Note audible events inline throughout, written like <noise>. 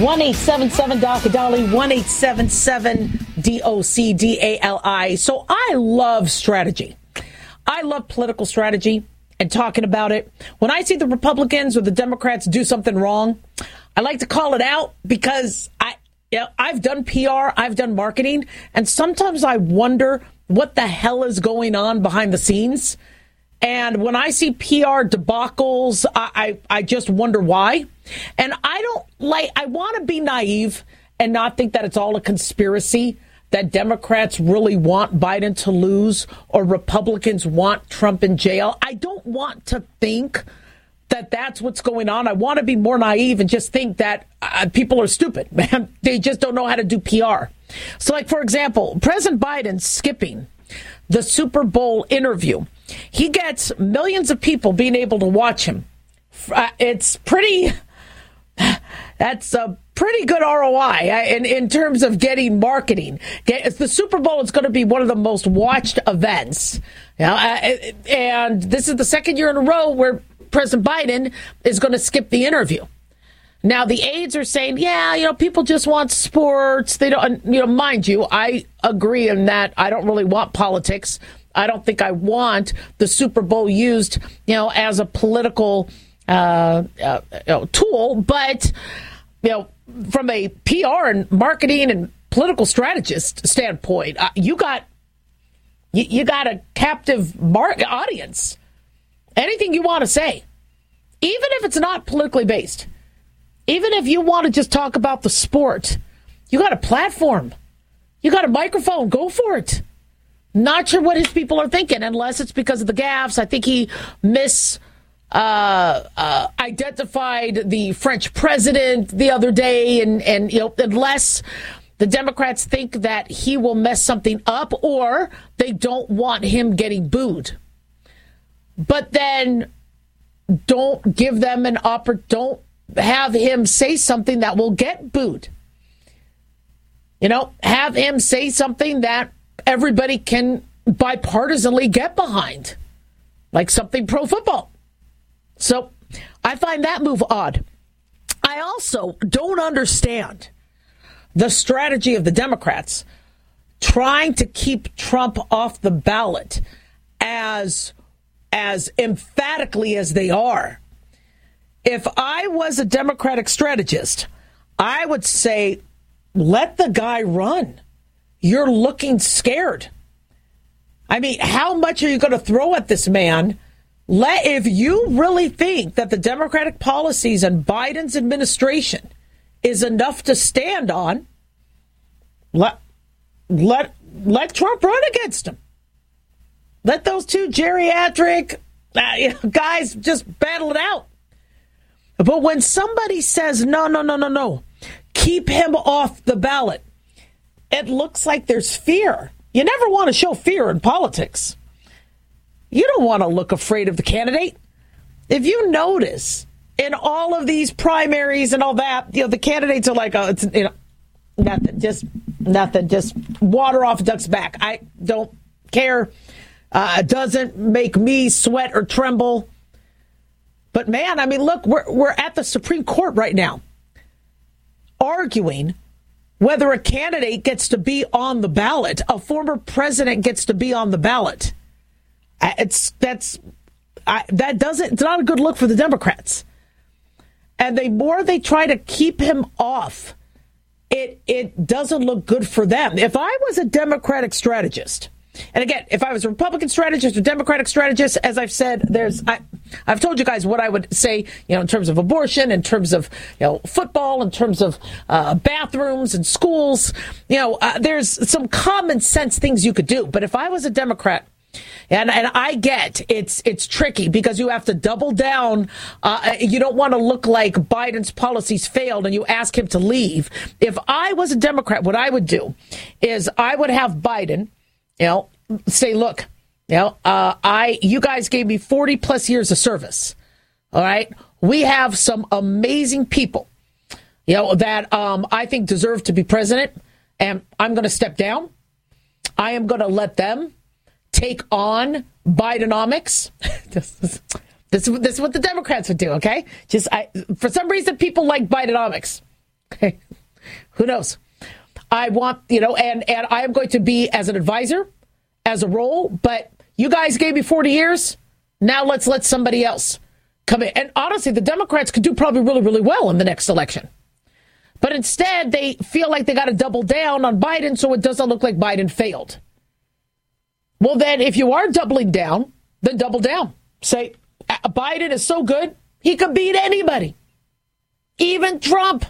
1877 Dr. Dolly, 1877 D O C D A L I. So I love strategy. I love political strategy and talking about it. When I see the Republicans or the Democrats do something wrong, I like to call it out because I, know, I've done PR, I've done marketing, and sometimes I wonder what the hell is going on behind the scenes. And when I see PR debacles, I, I, I just wonder why. And I don't like, I want to be naive and not think that it's all a conspiracy, that Democrats really want Biden to lose or Republicans want Trump in jail. I don't want to think that that's what's going on. I want to be more naive and just think that uh, people are stupid, <laughs> man. They just don't know how to do PR. So, like, for example, President Biden skipping the Super Bowl interview. He gets millions of people being able to watch him. Uh, it's pretty, <sighs> that's a pretty good ROI in, in terms of getting marketing. The Super Bowl is going to be one of the most watched events. Uh, and this is the second year in a row where President Biden is going to skip the interview. Now the aides are saying, yeah, you know, people just want sports. They don't, you know, mind you, I agree in that I don't really want politics. I don't think I want the Super Bowl used, you know, as a political uh, uh, you know, tool. But you know, from a PR and marketing and political strategist standpoint, uh, you got you, you got a captive mar- audience. Anything you want to say, even if it's not politically based, even if you want to just talk about the sport, you got a platform, you got a microphone, go for it. Not sure what his people are thinking, unless it's because of the gaffes. I think he mis uh, uh, identified the French president the other day, and and you know, unless the Democrats think that he will mess something up, or they don't want him getting booed. But then, don't give them an opportunity. Don't have him say something that will get booed. You know, have him say something that everybody can bipartisanly get behind, like something pro football. So I find that move odd. I also don't understand the strategy of the Democrats trying to keep Trump off the ballot as as emphatically as they are. If I was a Democratic strategist, I would say let the guy run you're looking scared. I mean, how much are you going to throw at this man? Let if you really think that the Democratic policies and Biden's administration is enough to stand on, let let let Trump run against him. Let those two geriatric uh, <laughs> guys just battle it out. But when somebody says no, no, no, no, no, keep him off the ballot it looks like there's fear. You never want to show fear in politics. You don't want to look afraid of the candidate. If you notice in all of these primaries and all that, you know, the candidates are like, oh, it's, you know, nothing, just nothing, just water off a duck's back. I don't care. Uh, it doesn't make me sweat or tremble. But man, I mean, look, we're, we're at the Supreme Court right now arguing whether a candidate gets to be on the ballot, a former president gets to be on the ballot. Uh, it's that's I, that doesn't. It's not a good look for the Democrats. And the more they try to keep him off, it it doesn't look good for them. If I was a Democratic strategist, and again, if I was a Republican strategist or Democratic strategist, as I've said, there's I, I've told you guys what I would say, you know, in terms of abortion, in terms of, you know, football, in terms of uh, bathrooms and schools. You know, uh, there's some common sense things you could do. But if I was a Democrat, and and I get it's it's tricky because you have to double down. Uh, you don't want to look like Biden's policies failed, and you ask him to leave. If I was a Democrat, what I would do is I would have Biden, you know, say, look, you know, uh, I you guys gave me forty plus years of service. All right, we have some amazing people, you know, that um, I think deserve to be president, and I'm going to step down. I am going to let them take on Bidenomics. <laughs> this, is, this, this is what the Democrats would do, okay? Just I, for some reason, people like Bidenomics. Okay, <laughs> who knows? I want you know, and and I am going to be as an advisor, as a role. But you guys gave me forty years. Now let's let somebody else come in. And honestly, the Democrats could do probably really, really well in the next election. But instead, they feel like they got to double down on Biden so it doesn't look like Biden failed. Well, then, if you are doubling down, then double down. Say, Biden is so good, he could beat anybody, even Trump.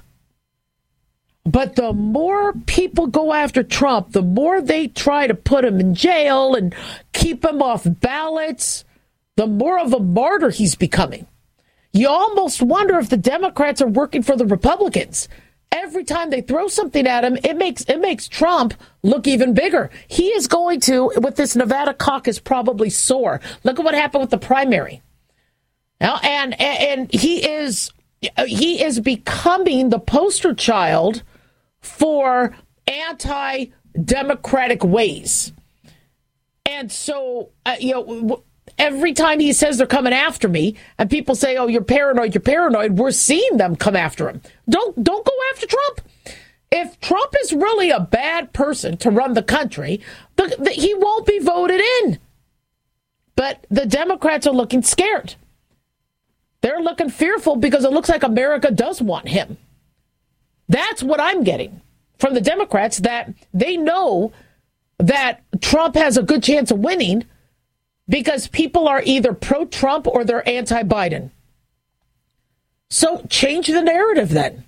But the more people go after Trump, the more they try to put him in jail and keep him off ballots, the more of a martyr he's becoming. You almost wonder if the Democrats are working for the Republicans every time they throw something at him, it makes it makes Trump look even bigger. He is going to, with this Nevada caucus, probably soar. Look at what happened with the primary. Now, and and he is he is becoming the poster child for anti-democratic ways. And so, uh, you know, every time he says they're coming after me and people say oh you're paranoid you're paranoid we're seeing them come after him. Don't don't go after trump. If trump is really a bad person to run the country the, the, he won't be voted in. But the democrats are looking scared. They're looking fearful because it looks like america does want him that's what i'm getting from the democrats that they know that trump has a good chance of winning because people are either pro Trump or they're anti Biden. So change the narrative then.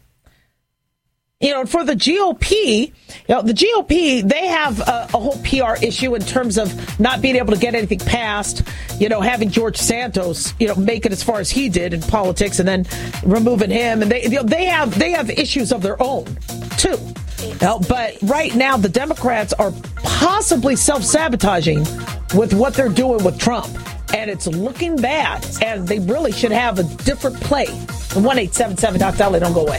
You know, for the GOP, you know, the GOP, they have a, a, whole PR issue in terms of not being able to get anything passed, you know, having George Santos, you know, make it as far as he did in politics and then removing him. And they, you know, they have, they have issues of their own too. You know, but right now, the Democrats are possibly self sabotaging with what they're doing with Trump. And it's looking bad. And they really should have a different play. 1 877 Doc Dolly, don't go away.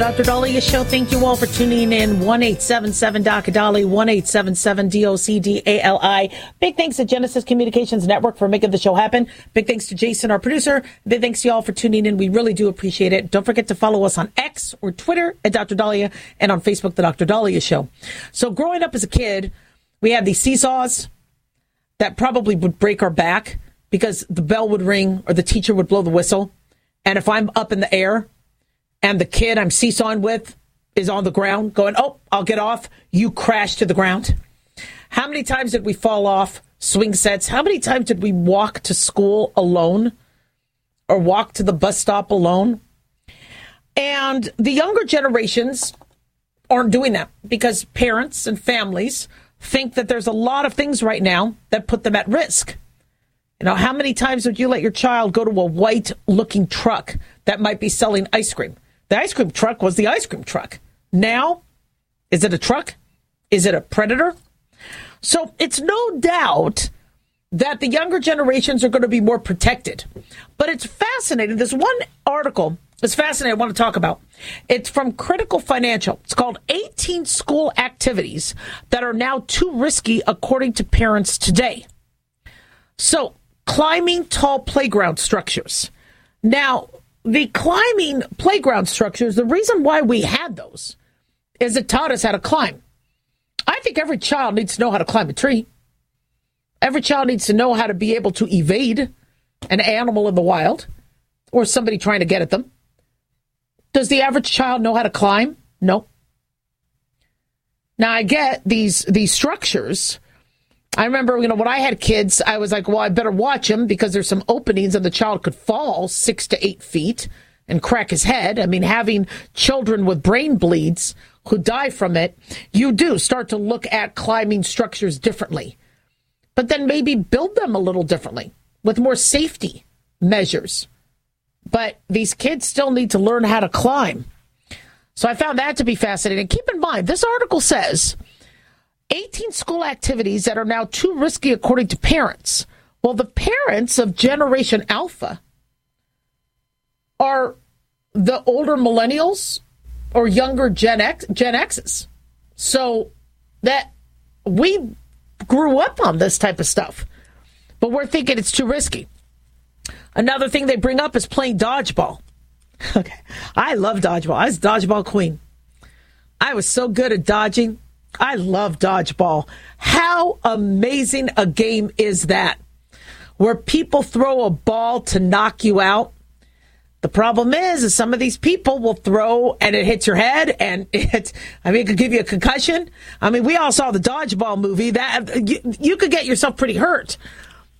Dr. Daliah Show. Thank you all for tuning in. 1 877 Dr. Dolly, 1 877 D O C D A L I. Big thanks to Genesis Communications Network for making the show happen. Big thanks to Jason, our producer. Big thanks to y'all for tuning in. We really do appreciate it. Don't forget to follow us on X or Twitter at Dr. Daliah and on Facebook, The Dr. Daliah Show. So, growing up as a kid, we had these seesaws that probably would break our back because the bell would ring or the teacher would blow the whistle. And if I'm up in the air, and the kid I'm seesawing with is on the ground going, Oh, I'll get off. You crash to the ground. How many times did we fall off swing sets? How many times did we walk to school alone or walk to the bus stop alone? And the younger generations aren't doing that because parents and families think that there's a lot of things right now that put them at risk. You know, how many times would you let your child go to a white looking truck that might be selling ice cream? The ice cream truck was the ice cream truck. Now, is it a truck? Is it a predator? So it's no doubt that the younger generations are going to be more protected. But it's fascinating. There's one article that's fascinating I want to talk about. It's from Critical Financial. It's called 18 School Activities That Are Now Too Risky According to Parents Today. So climbing tall playground structures. Now, the climbing playground structures, the reason why we had those is it taught us how to climb. I think every child needs to know how to climb a tree. Every child needs to know how to be able to evade an animal in the wild or somebody trying to get at them. Does the average child know how to climb? No. Now I get these these structures. I remember, you know, when I had kids, I was like, well, I better watch them because there's some openings and the child could fall six to eight feet and crack his head. I mean, having children with brain bleeds who die from it, you do start to look at climbing structures differently. But then maybe build them a little differently with more safety measures. But these kids still need to learn how to climb. So I found that to be fascinating. Keep in mind, this article says 18 school activities that are now too risky according to parents. Well, the parents of Generation Alpha are the older millennials or younger Gen X Gen X's. So that we grew up on this type of stuff. But we're thinking it's too risky. Another thing they bring up is playing dodgeball. <laughs> Okay. I love dodgeball. I was dodgeball queen. I was so good at dodging. I love dodgeball. How amazing a game is that? Where people throw a ball to knock you out. The problem is, is some of these people will throw and it hits your head and <laughs> it, I mean, it could give you a concussion. I mean, we all saw the dodgeball movie that you, you could get yourself pretty hurt.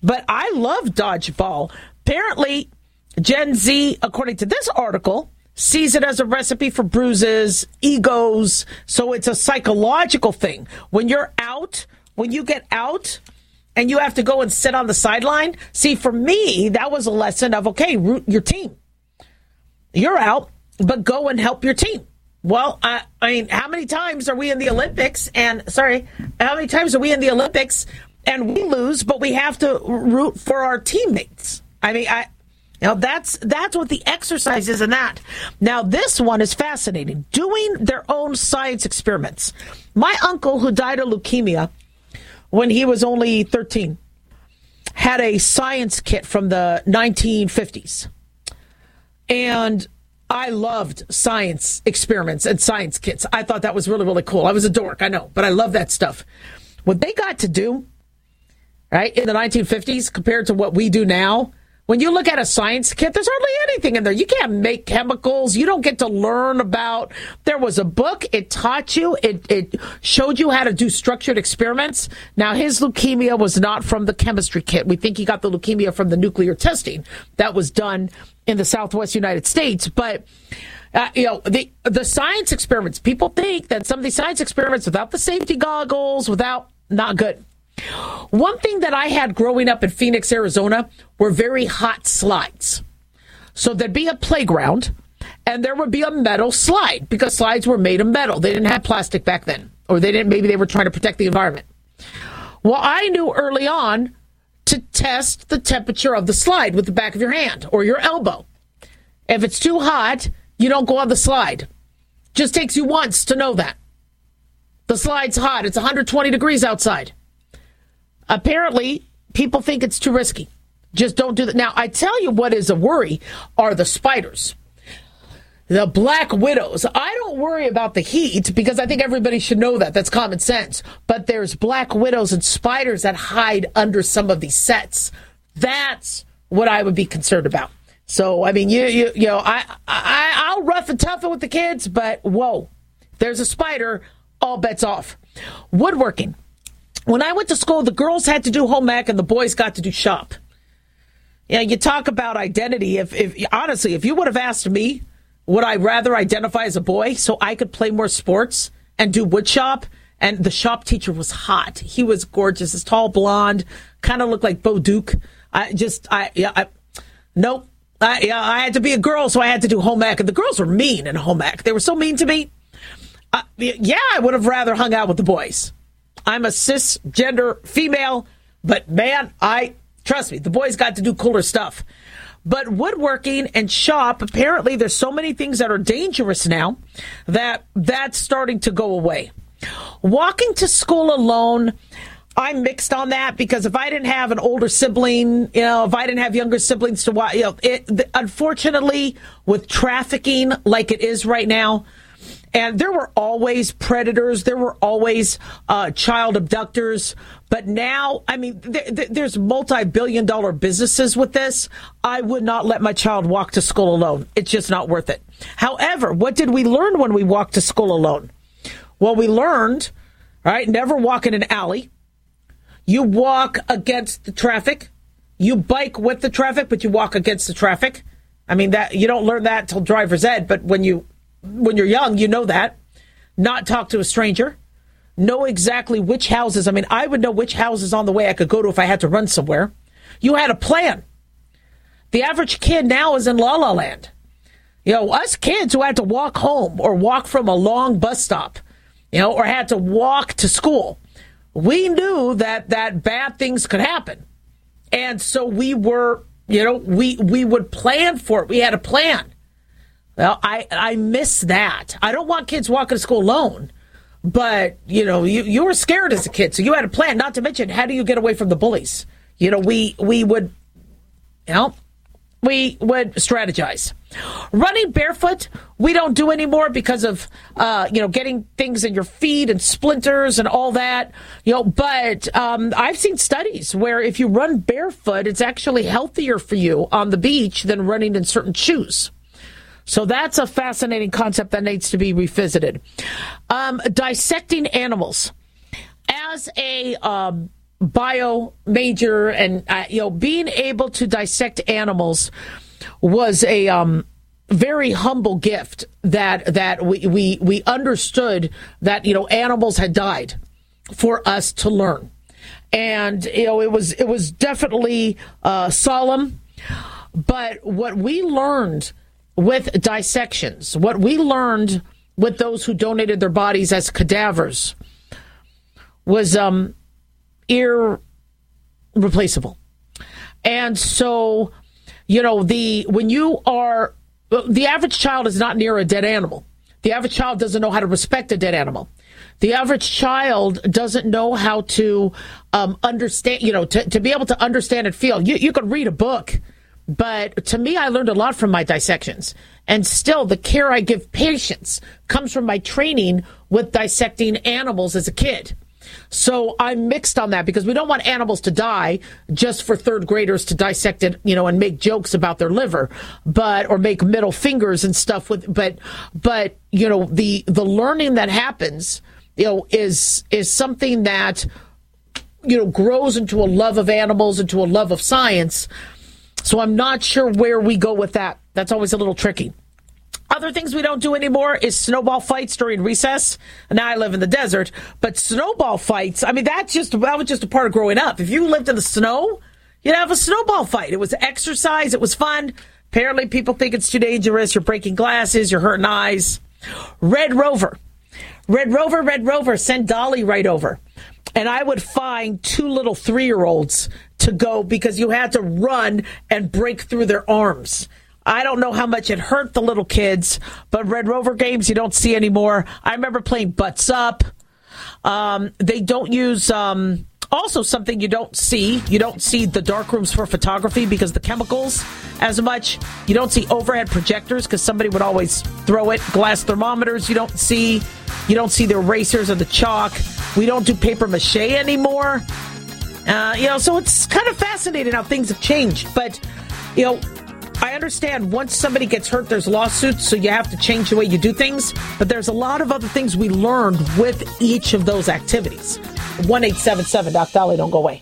But I love dodgeball. Apparently, Gen Z, according to this article, sees it as a recipe for bruises, egos. So it's a psychological thing. When you're out, when you get out and you have to go and sit on the sideline, see, for me, that was a lesson of, okay, root your team. You're out, but go and help your team. Well, I, I mean, how many times are we in the Olympics? And sorry, how many times are we in the Olympics and we lose, but we have to root for our teammates? I mean, I, know, that's that's what the exercise is in that. Now, this one is fascinating. Doing their own science experiments. My uncle, who died of leukemia when he was only 13, had a science kit from the 1950s. And I loved science experiments and science kits. I thought that was really, really cool. I was a dork, I know, but I love that stuff. What they got to do, right, in the 1950s compared to what we do now, when you look at a science kit, there's hardly anything in there. You can't make chemicals. You don't get to learn about. There was a book. It taught you. It, it showed you how to do structured experiments. Now, his leukemia was not from the chemistry kit. We think he got the leukemia from the nuclear testing that was done in the Southwest United States. But uh, you know the the science experiments. People think that some of these science experiments, without the safety goggles, without not good. One thing that I had growing up in Phoenix, Arizona, were very hot slides. So there'd be a playground and there would be a metal slide because slides were made of metal. They didn't have plastic back then, or they didn't, maybe they were trying to protect the environment. Well, I knew early on to test the temperature of the slide with the back of your hand or your elbow. If it's too hot, you don't go on the slide. Just takes you once to know that. The slide's hot. It's 120 degrees outside. Apparently, people think it's too risky. Just don't do that. Now, I tell you what is a worry are the spiders. The black widows. I don't worry about the heat because I think everybody should know that. That's common sense. But there's black widows and spiders that hide under some of these sets. That's what I would be concerned about. So, I mean, you, you, you know, I, I, I'll rough and tough it with the kids, but whoa, there's a spider, all bets off. Woodworking when I went to school, the girls had to do home ec and the boys got to do shop. Yeah, you talk about identity. If, if honestly, if you would have asked me, would I rather identify as a boy so I could play more sports and do wood shop? And the shop teacher was hot. He was gorgeous, this tall blonde, kind of looked like Bo Duke. I just, I, yeah, I, nope. I, yeah, I had to be a girl, so I had to do home ec. And the girls were mean in home ec. They were so mean to me. Uh, yeah, I would have rather hung out with the boys. I'm a cisgender female, but man, I trust me, the boys got to do cooler stuff. But woodworking and shop, apparently there's so many things that are dangerous now that that's starting to go away. Walking to school alone, I'm mixed on that because if I didn't have an older sibling, you know, if I didn't have younger siblings to watch, you know, it, unfortunately, with trafficking like it is right now, and there were always predators, there were always uh, child abductors, but now, I mean, th- th- there's multi-billion dollar businesses with this. I would not let my child walk to school alone. It's just not worth it. However, what did we learn when we walked to school alone? Well, we learned, right, never walk in an alley you walk against the traffic. You bike with the traffic, but you walk against the traffic. I mean that you don't learn that till driver's ed, but when you when you're young, you know that. Not talk to a stranger. Know exactly which houses. I mean, I would know which houses on the way I could go to if I had to run somewhere. You had a plan. The average kid now is in la la land. You know, us kids who had to walk home or walk from a long bus stop, you know, or had to walk to school we knew that that bad things could happen. And so we were, you know, we we would plan for it. We had a plan. Well, I I miss that. I don't want kids walking to school alone. But, you know, you, you were scared as a kid, so you had a plan. Not to mention, how do you get away from the bullies? You know, we we would you know, we would strategize. Running barefoot, we don't do anymore because of uh, you know getting things in your feet and splinters and all that. You know, but um, I've seen studies where if you run barefoot, it's actually healthier for you on the beach than running in certain shoes. So that's a fascinating concept that needs to be revisited. Um, dissecting animals. As a um, bio major and uh, you know being able to dissect animals was a um, very humble gift that that we, we we understood that you know animals had died for us to learn. And you know it was it was definitely uh, solemn. But what we learned with dissections what we learned with those who donated their bodies as cadavers was um irreplaceable. And so, you know, the when you are the average child is not near a dead animal. The average child doesn't know how to respect a dead animal. The average child doesn't know how to um, understand, you know, to, to be able to understand and feel. You, you can read a book, but to me, I learned a lot from my dissections. And still, the care I give patients comes from my training with dissecting animals as a kid. So I'm mixed on that because we don't want animals to die just for third graders to dissect it, you know, and make jokes about their liver, but or make middle fingers and stuff with but but you know, the the learning that happens, you know, is is something that you know grows into a love of animals, into a love of science. So I'm not sure where we go with that. That's always a little tricky. Other things we don't do anymore is snowball fights during recess. Now I live in the desert, but snowball fights, I mean, that's just, that was just a part of growing up. If you lived in the snow, you'd have a snowball fight. It was exercise. It was fun. Apparently people think it's too dangerous. You're breaking glasses. You're hurting eyes. Red Rover. Red Rover, Red Rover, send Dolly right over. And I would find two little three year olds to go because you had to run and break through their arms. I don't know how much it hurt the little kids, but Red Rover games you don't see anymore. I remember playing Butts Up. Um, they don't use. Um, also, something you don't see, you don't see the dark rooms for photography because the chemicals as much. You don't see overhead projectors because somebody would always throw it. Glass thermometers you don't see. You don't see the erasers or the chalk. We don't do paper mache anymore. Uh, you know, so it's kind of fascinating how things have changed. But you know, I understand once somebody gets hurt, there's lawsuits, so you have to change the way you do things. But there's a lot of other things we learned with each of those activities. 1 877 Doc Dolly, don't go away.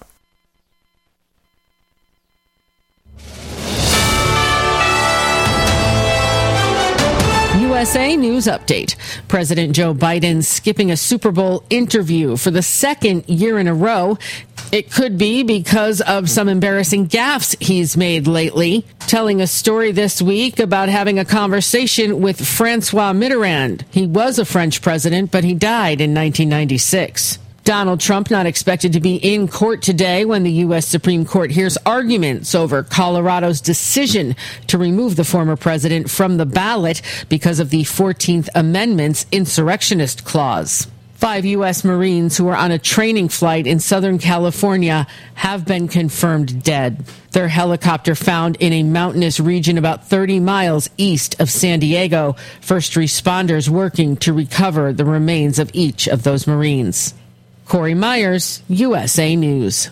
USA News Update. President Joe Biden skipping a Super Bowl interview for the second year in a row. It could be because of some embarrassing gaffes he's made lately. Telling a story this week about having a conversation with Francois Mitterrand. He was a French president, but he died in 1996. Donald Trump not expected to be in court today when the U.S. Supreme Court hears arguments over Colorado's decision to remove the former president from the ballot because of the 14th Amendment's insurrectionist clause. Five U.S. Marines who were on a training flight in Southern California have been confirmed dead. Their helicopter found in a mountainous region about 30 miles east of San Diego. First responders working to recover the remains of each of those Marines. Corey Myers, USA News.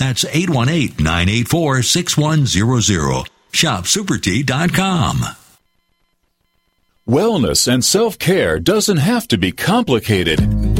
That's 818-984-6100. ShopSuperTea.com. Wellness and self-care doesn't have to be complicated.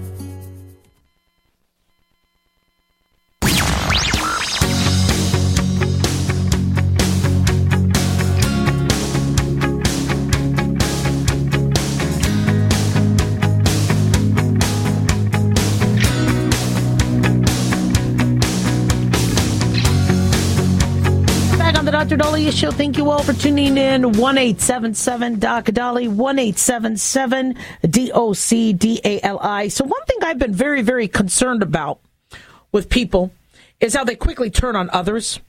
Show. Thank you all for tuning in. 1 877 Doc Dolly, 1 877 D O C D A L I. So, one thing I've been very, very concerned about with people is how they quickly turn on others.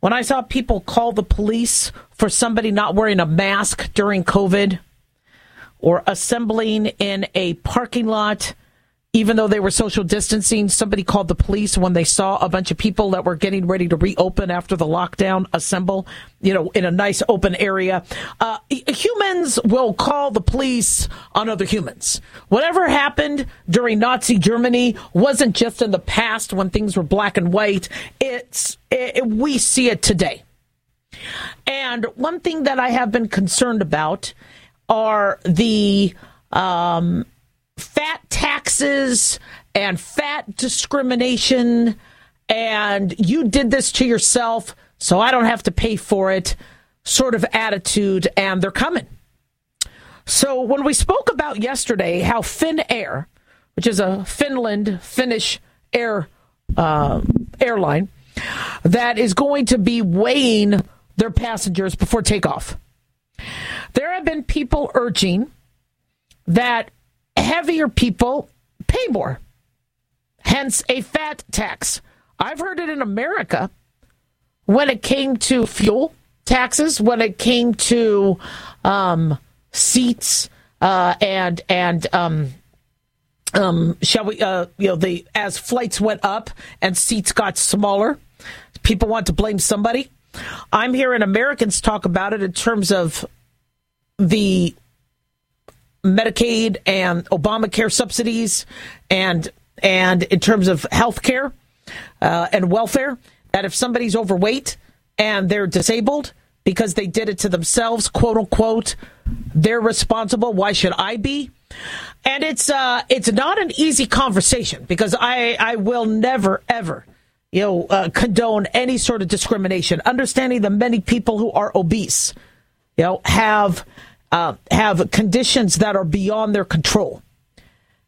When I saw people call the police for somebody not wearing a mask during COVID or assembling in a parking lot, even though they were social distancing, somebody called the police when they saw a bunch of people that were getting ready to reopen after the lockdown assemble, you know, in a nice open area. Uh, humans will call the police on other humans. Whatever happened during Nazi Germany wasn't just in the past when things were black and white. It's it, we see it today. And one thing that I have been concerned about are the um, fat taxes and fat discrimination, and you did this to yourself, so I don't have to pay for it sort of attitude, and they're coming. So when we spoke about yesterday how Finnair, which is a Finland Finnish air uh, airline, that is going to be weighing their passengers before takeoff. There have been people urging that heavier people pay more, hence a fat tax. I've heard it in America when it came to fuel taxes, when it came to um, seats uh, and and um, um, shall we? Uh, you know, the as flights went up and seats got smaller, people want to blame somebody. I'm hearing Americans talk about it in terms of the Medicaid and Obamacare subsidies, and and in terms of health care uh, and welfare. That if somebody's overweight and they're disabled because they did it to themselves, quote unquote, they're responsible. Why should I be? And it's uh, it's not an easy conversation because I I will never ever you know uh, condone any sort of discrimination. Understanding the many people who are obese, you know, have uh, have conditions that are beyond their control.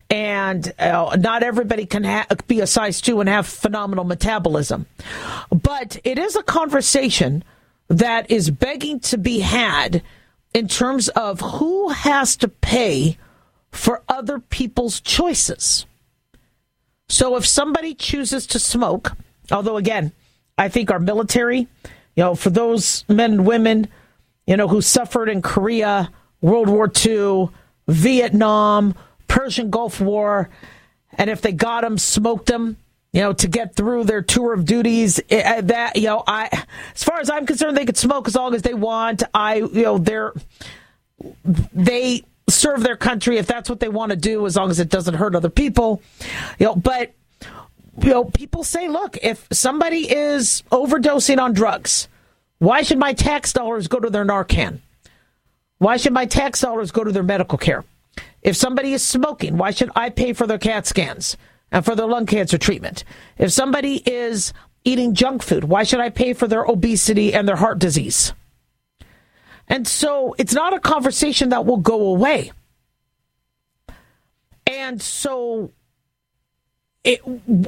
And uh, not everybody can ha- be a size two and have phenomenal metabolism. But it is a conversation that is begging to be had in terms of who has to pay for other people's choices. So if somebody chooses to smoke, although again, I think our military, you know, for those men and women, you know, who suffered in Korea, World War II, Vietnam, Persian Gulf War, and if they got them, smoked them, you know, to get through their tour of duties. Uh, that you know, I, as far as I'm concerned, they could smoke as long as they want. I, you know, they're they serve their country if that's what they want to do, as long as it doesn't hurt other people. You know, but you know, people say, look, if somebody is overdosing on drugs, why should my tax dollars go to their Narcan? Why should my tax dollars go to their medical care? If somebody is smoking, why should I pay for their CAT scans and for their lung cancer treatment? If somebody is eating junk food, why should I pay for their obesity and their heart disease? And so it's not a conversation that will go away. And so it,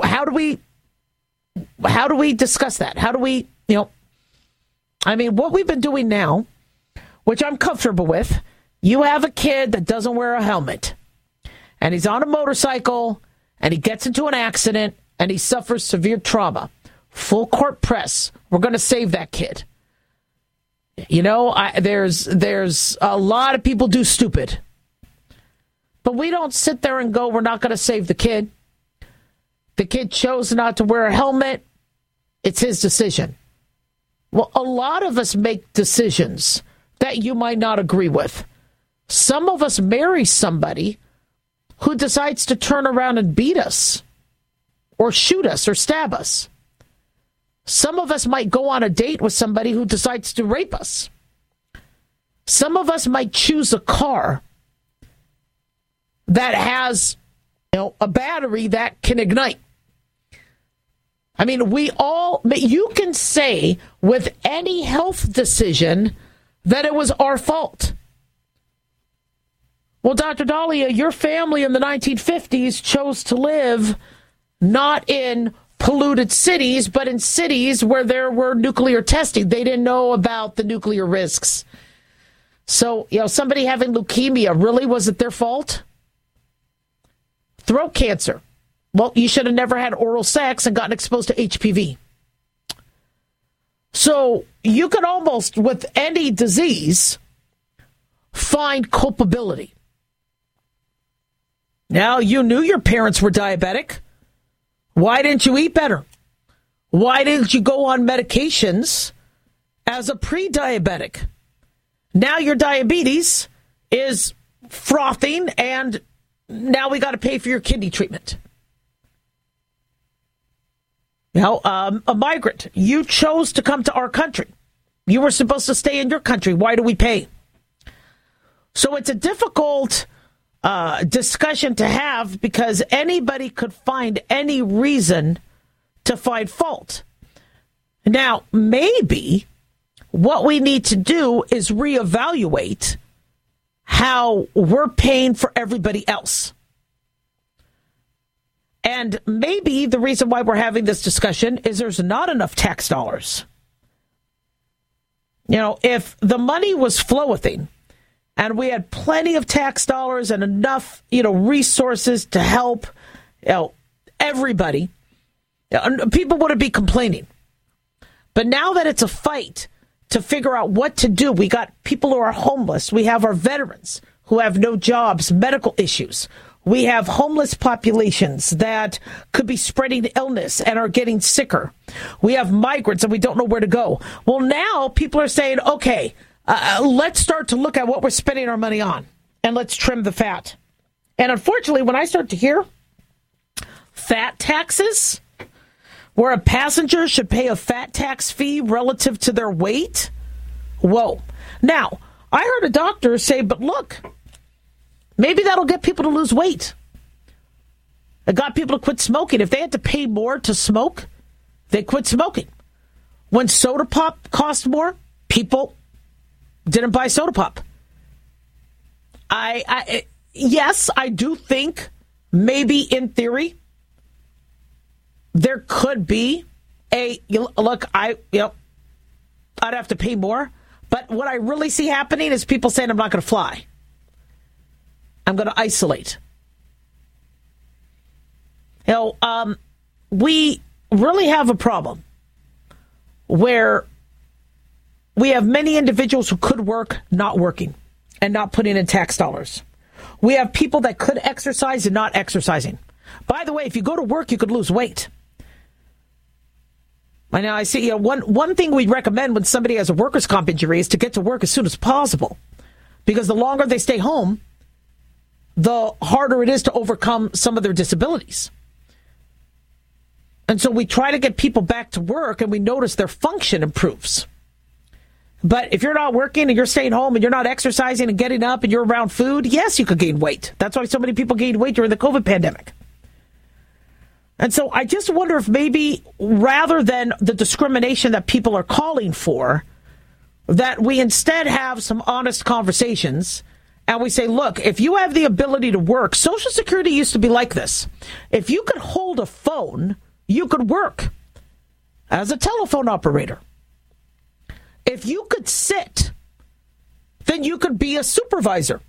how do we how do we discuss that? How do we, you know, I mean, what we've been doing now, which I'm comfortable with, you have a kid that doesn't wear a helmet and he's on a motorcycle and he gets into an accident and he suffers severe trauma. Full court press. We're going to save that kid. You know, I, there's there's a lot of people do stupid, but we don't sit there and go, "We're not going to save the kid." The kid chose not to wear a helmet. It's his decision. Well, a lot of us make decisions that you might not agree with. Some of us marry somebody who decides to turn around and beat us, or shoot us, or stab us. Some of us might go on a date with somebody who decides to rape us. Some of us might choose a car that has you know, a battery that can ignite. I mean, we all, but you can say with any health decision that it was our fault. Well, Dr. Daliah, your family in the 1950s chose to live not in polluted cities, but in cities where there were nuclear testing. They didn't know about the nuclear risks. So, you know, somebody having leukemia, really, was it their fault? Throat cancer. Well, you should have never had oral sex and gotten exposed to HPV. So you could almost, with any disease, find culpability. Now, you knew your parents were diabetic. Why didn't you eat better? Why didn't you go on medications as a pre diabetic? Now your diabetes is frothing, and now we got to pay for your kidney treatment. You know, um, a migrant, you chose to come to our country. You were supposed to stay in your country. Why do we pay? So it's a difficult uh, discussion to have because anybody could find any reason to find fault. Now, maybe what we need to do is reevaluate how we're paying for everybody else. And maybe the reason why we're having this discussion is there's not enough tax dollars. You know, if the money was flowing and we had plenty of tax dollars and enough, you know, resources to help, you know, everybody, people wouldn't be complaining. But now that it's a fight to figure out what to do, we got people who are homeless, we have our veterans who have no jobs, medical issues. We have homeless populations that could be spreading illness and are getting sicker. We have migrants and we don't know where to go. Well, now people are saying, okay, uh, uh, let's start to look at what we're spending our money on and let's trim the fat. And unfortunately, when I start to hear fat taxes, where a passenger should pay a fat tax fee relative to their weight, whoa. Now, I heard a doctor say, but look, Maybe that'll get people to lose weight. It got people to quit smoking. If they had to pay more to smoke, they quit smoking. When soda pop cost more, people didn't buy soda pop. I, I yes, I do think maybe in theory there could be a look. I you know I'd have to pay more, but what I really see happening is people saying I'm not going to fly. I'm going to isolate. You know, um, we really have a problem where we have many individuals who could work not working and not putting in tax dollars. We have people that could exercise and not exercising. By the way, if you go to work, you could lose weight. I know I see you know, one one thing we recommend when somebody has a workers' comp injury is to get to work as soon as possible. Because the longer they stay home, the harder it is to overcome some of their disabilities. And so we try to get people back to work and we notice their function improves. But if you're not working and you're staying home and you're not exercising and getting up and you're around food, yes, you could gain weight. That's why so many people gained weight during the COVID pandemic. And so I just wonder if maybe rather than the discrimination that people are calling for, that we instead have some honest conversations and we say, look, if you have the ability to work, Social Security used to be like this. If you could hold a phone, you could work as a telephone operator. If you could sit, then you could be a supervisor.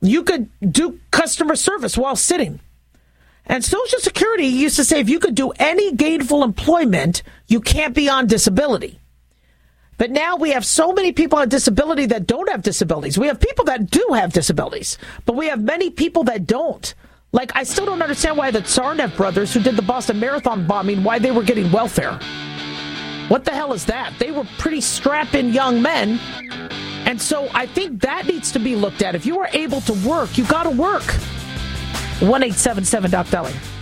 You could do customer service while sitting. And Social Security used to say if you could do any gainful employment, you can't be on disability. But now we have so many people on disability that don't have disabilities. We have people that do have disabilities, but we have many people that don't. Like, I still don't understand why the Tsarnaev brothers, who did the Boston Marathon bombing, why they were getting welfare. What the hell is that? They were pretty strapping young men. And so I think that needs to be looked at. If you are able to work, you got to work. 1 877 Doc Dali.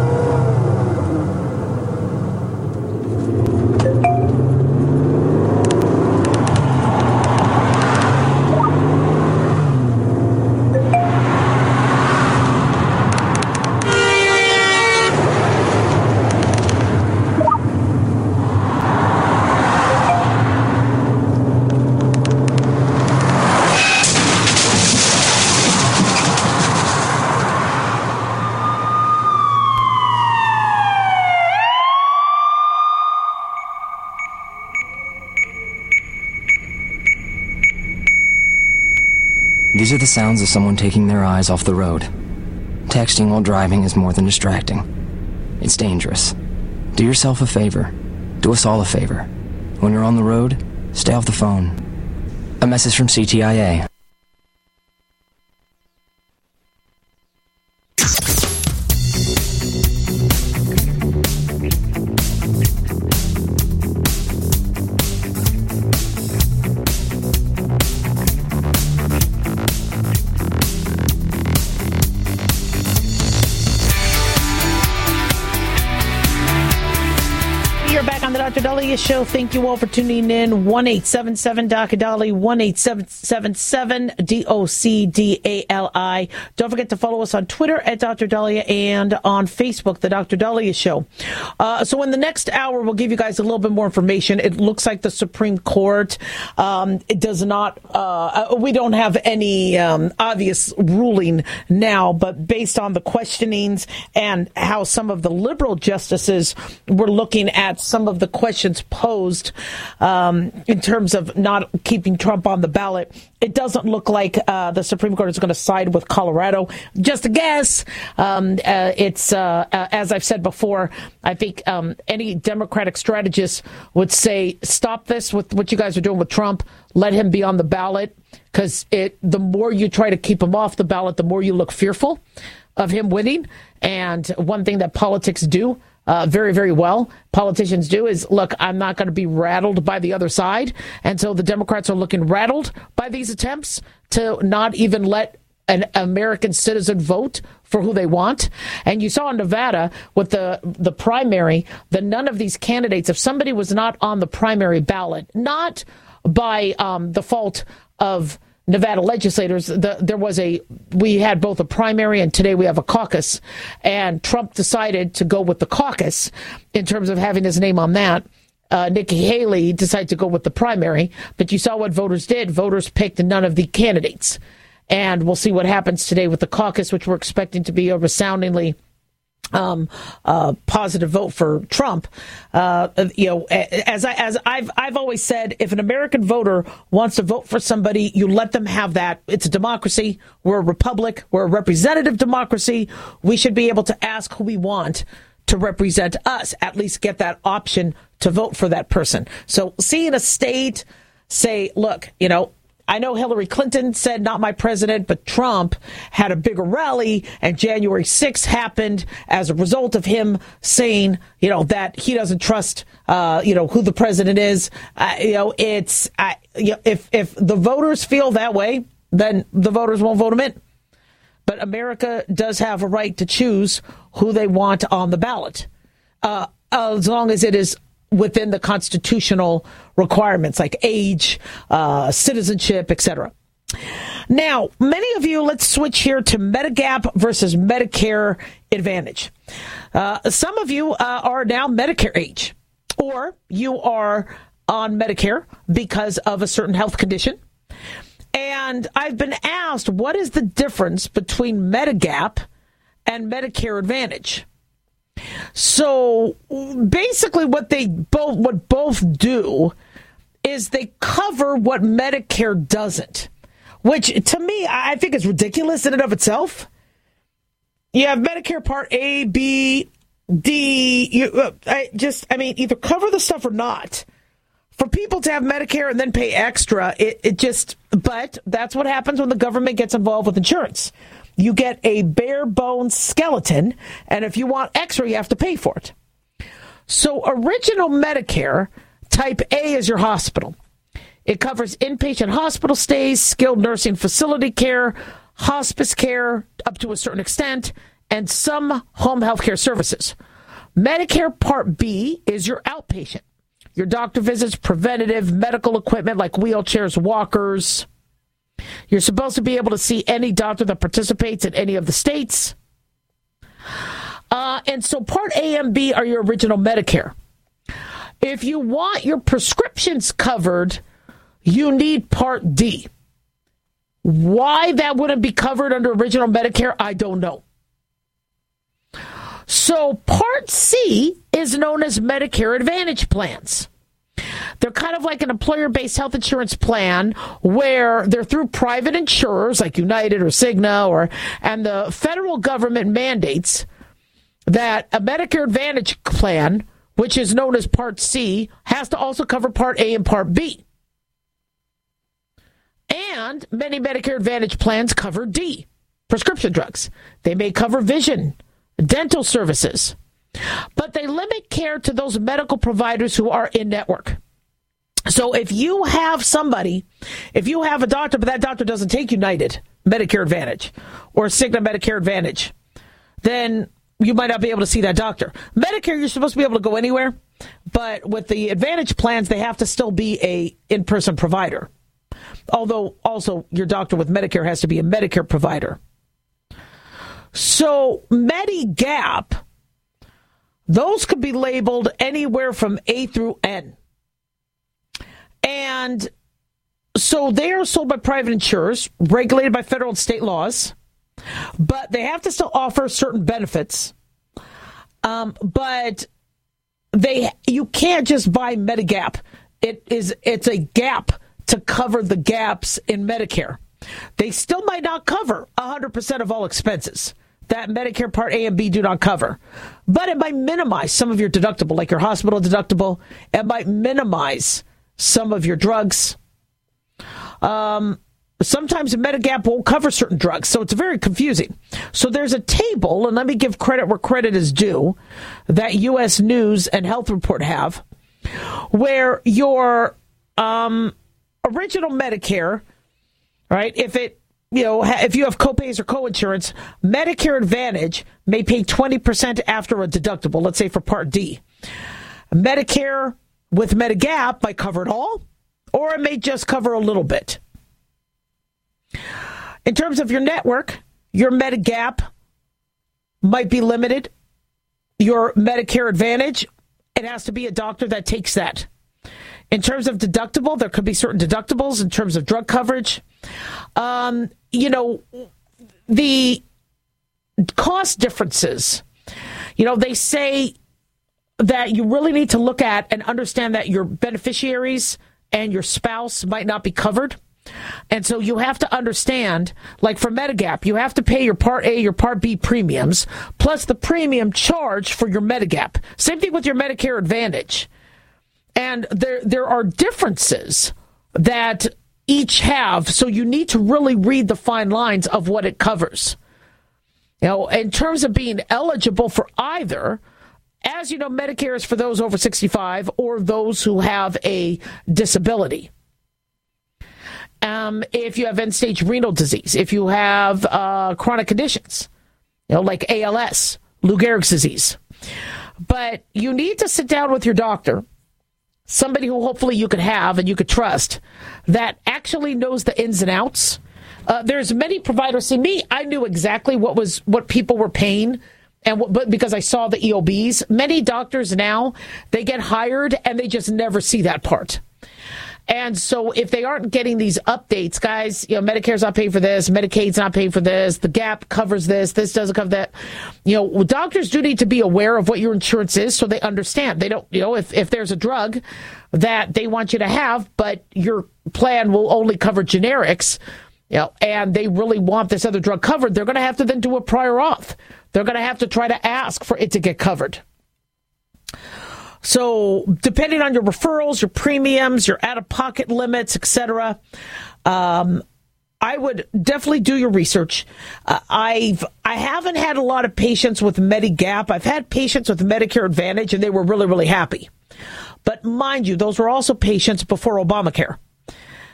These are the sounds of someone taking their eyes off the road. Texting while driving is more than distracting. It's dangerous. Do yourself a favor. Do us all a favor. When you're on the road, stay off the phone. A message from CTIA. Thank you all for tuning in. 1 877 Dr. Dali, 1 877 D O C D A L I. Don't forget to follow us on Twitter at Dr. Daliah and on Facebook, The Dr. Daliah Show. Uh, so, in the next hour, we'll give you guys a little bit more information. It looks like the Supreme Court um, it does not, uh, we don't have any um, obvious ruling now, but based on the questionings and how some of the liberal justices were looking at some of the questions posed um, in terms of not keeping Trump on the ballot, it doesn't look like uh, the Supreme Court is going to side with Colorado. Just a guess. Um, uh, it's uh, uh, as I've said before. I think um, any Democratic strategist would say, "Stop this with what you guys are doing with Trump. Let him be on the ballot." Because it, the more you try to keep him off the ballot, the more you look fearful of him winning. And one thing that politics do uh, very, very well. Politicians do is look, I'm not going to be rattled by the other side. And so the Democrats are looking rattled by these attempts to not even let an American citizen vote for who they want. And you saw in Nevada with the the primary that none of these candidates, if somebody was not on the primary ballot, not by um, the fault of Nevada legislators, the, there was a we had both a primary and today we have a caucus, and Trump decided to go with the caucus in terms of having his name on that. Uh, Nikki Haley decided to go with the primary, but you saw what voters did. Voters picked none of the candidates, and we'll see what happens today with the caucus, which we're expecting to be a resoundingly um, uh, positive vote for Trump. Uh, you know, as I as I've I've always said, if an American voter wants to vote for somebody, you let them have that. It's a democracy. We're a republic. We're a representative democracy. We should be able to ask who we want to represent us. At least get that option to vote for that person. So seeing a state say, look, you know, I know Hillary Clinton said not my president, but Trump had a bigger rally and January 6th happened as a result of him saying, you know, that he doesn't trust, uh, you know, who the president is. Uh, you know, it's, you know, if, if the voters feel that way, then the voters won't vote him in. But America does have a right to choose who they want on the ballot, uh, as long as it is within the constitutional requirements like age, uh, citizenship, etc. Now, many of you, let's switch here to Medigap versus Medicare Advantage. Uh, some of you uh, are now Medicare age, or you are on Medicare because of a certain health condition. And I've been asked, what is the difference between Medigap and Medicare Advantage? So basically, what they both what both do is they cover what Medicare doesn't, which to me I think is ridiculous in and of itself. You have Medicare Part A, B, D. You uh, I just I mean either cover the stuff or not. For people to have Medicare and then pay extra, it, it just but that's what happens when the government gets involved with insurance you get a bare bones skeleton, and if you want extra, you have to pay for it. So, original Medicare, type A is your hospital. It covers inpatient hospital stays, skilled nursing facility care, hospice care up to a certain extent, and some home health care services. Medicare Part B is your outpatient. Your doctor visits, preventative medical equipment like wheelchairs, walkers, you're supposed to be able to see any doctor that participates in any of the states. Uh, and so Part A and B are your original Medicare. If you want your prescriptions covered, you need Part D. Why that wouldn't be covered under original Medicare, I don't know. So Part C is known as Medicare Advantage plans. They're kind of like an employer based health insurance plan where they're through private insurers like United or Cigna or and the federal government mandates that a Medicare Advantage plan, which is known as Part C, has to also cover Part A and Part B. And many Medicare Advantage plans cover D, prescription drugs. They may cover vision, dental services, but they limit care to those medical providers who are in network. So if you have somebody, if you have a doctor, but that doctor doesn't take United Medicare Advantage or Cigna Medicare Advantage, then you might not be able to see that doctor. Medicare, you're supposed to be able to go anywhere, but with the Advantage plans, they have to still be a in-person provider. Although also your doctor with Medicare has to be a Medicare provider. So Medigap, those could be labeled anywhere from A through N. And so they are sold by private insurers, regulated by federal and state laws, but they have to still offer certain benefits. Um, but they you can't just buy Medigap. It is it's a gap to cover the gaps in Medicare. They still might not cover 100% of all expenses that Medicare Part A and B do not cover. But it might minimize some of your deductible, like your hospital deductible. It might minimize some of your drugs. Um, sometimes Medigap won't cover certain drugs, so it's very confusing. So there's a table, and let me give credit where credit is due, that U.S. News and Health Report have, where your um, original Medicare, right, if it you know, if you have copays or coinsurance, Medicare Advantage may pay 20% after a deductible, let's say for Part D. Medicare with Medigap might cover it all, or it may just cover a little bit. In terms of your network, your Medigap might be limited. Your Medicare Advantage, it has to be a doctor that takes that. In terms of deductible, there could be certain deductibles in terms of drug coverage. Um, you know, the cost differences. You know, they say that you really need to look at and understand that your beneficiaries and your spouse might not be covered. And so you have to understand, like for Medigap, you have to pay your Part A, your Part B premiums, plus the premium charge for your Medigap. Same thing with your Medicare Advantage. And there, there are differences that each have, so you need to really read the fine lines of what it covers. You know, in terms of being eligible for either, as you know, Medicare is for those over 65 or those who have a disability. Um, if you have end stage renal disease, if you have uh, chronic conditions, you know, like ALS, Lou Gehrig's disease. But you need to sit down with your doctor, somebody who hopefully you could have and you could trust, that actually knows the ins and outs. Uh, there's many providers. See, me, I knew exactly what was what people were paying and but because I saw the EOBs, many doctors now they get hired and they just never see that part. And so if they aren't getting these updates, guys, you know, Medicare's not paying for this, Medicaid's not paying for this, the gap covers this, this doesn't cover that. You know, doctors do need to be aware of what your insurance is so they understand. They don't, you know, if, if there's a drug that they want you to have, but your plan will only cover generics, you know, and they really want this other drug covered, they're going to have to then do a prior auth. They're going to have to try to ask for it to get covered. So, depending on your referrals, your premiums, your out of pocket limits, etc., um, I would definitely do your research. Uh, I've I haven't had a lot of patients with Medigap. I've had patients with Medicare Advantage, and they were really really happy. But mind you, those were also patients before Obamacare.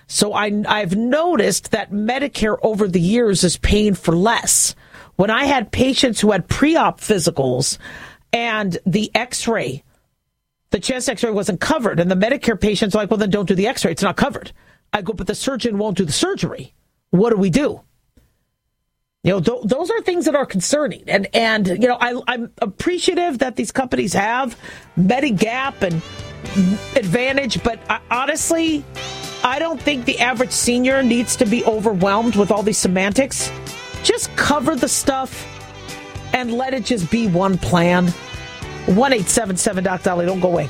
So I, I've noticed that Medicare over the years is paying for less. When I had patients who had pre-op physicals and the X-ray the chest x-ray wasn't covered and the medicare patients are like well then don't do the x-ray. It's not covered. I go but the surgeon won't do the surgery. What do we do? You know th- those are things that are concerning. And and you know I, i'm appreciative that these companies have medigap and advantage but I, honestly i don't think the average senior needs to be overwhelmed with all these semantics just cover the stuff and let it just be one plan 1 877 Doc Dali. Don't go away.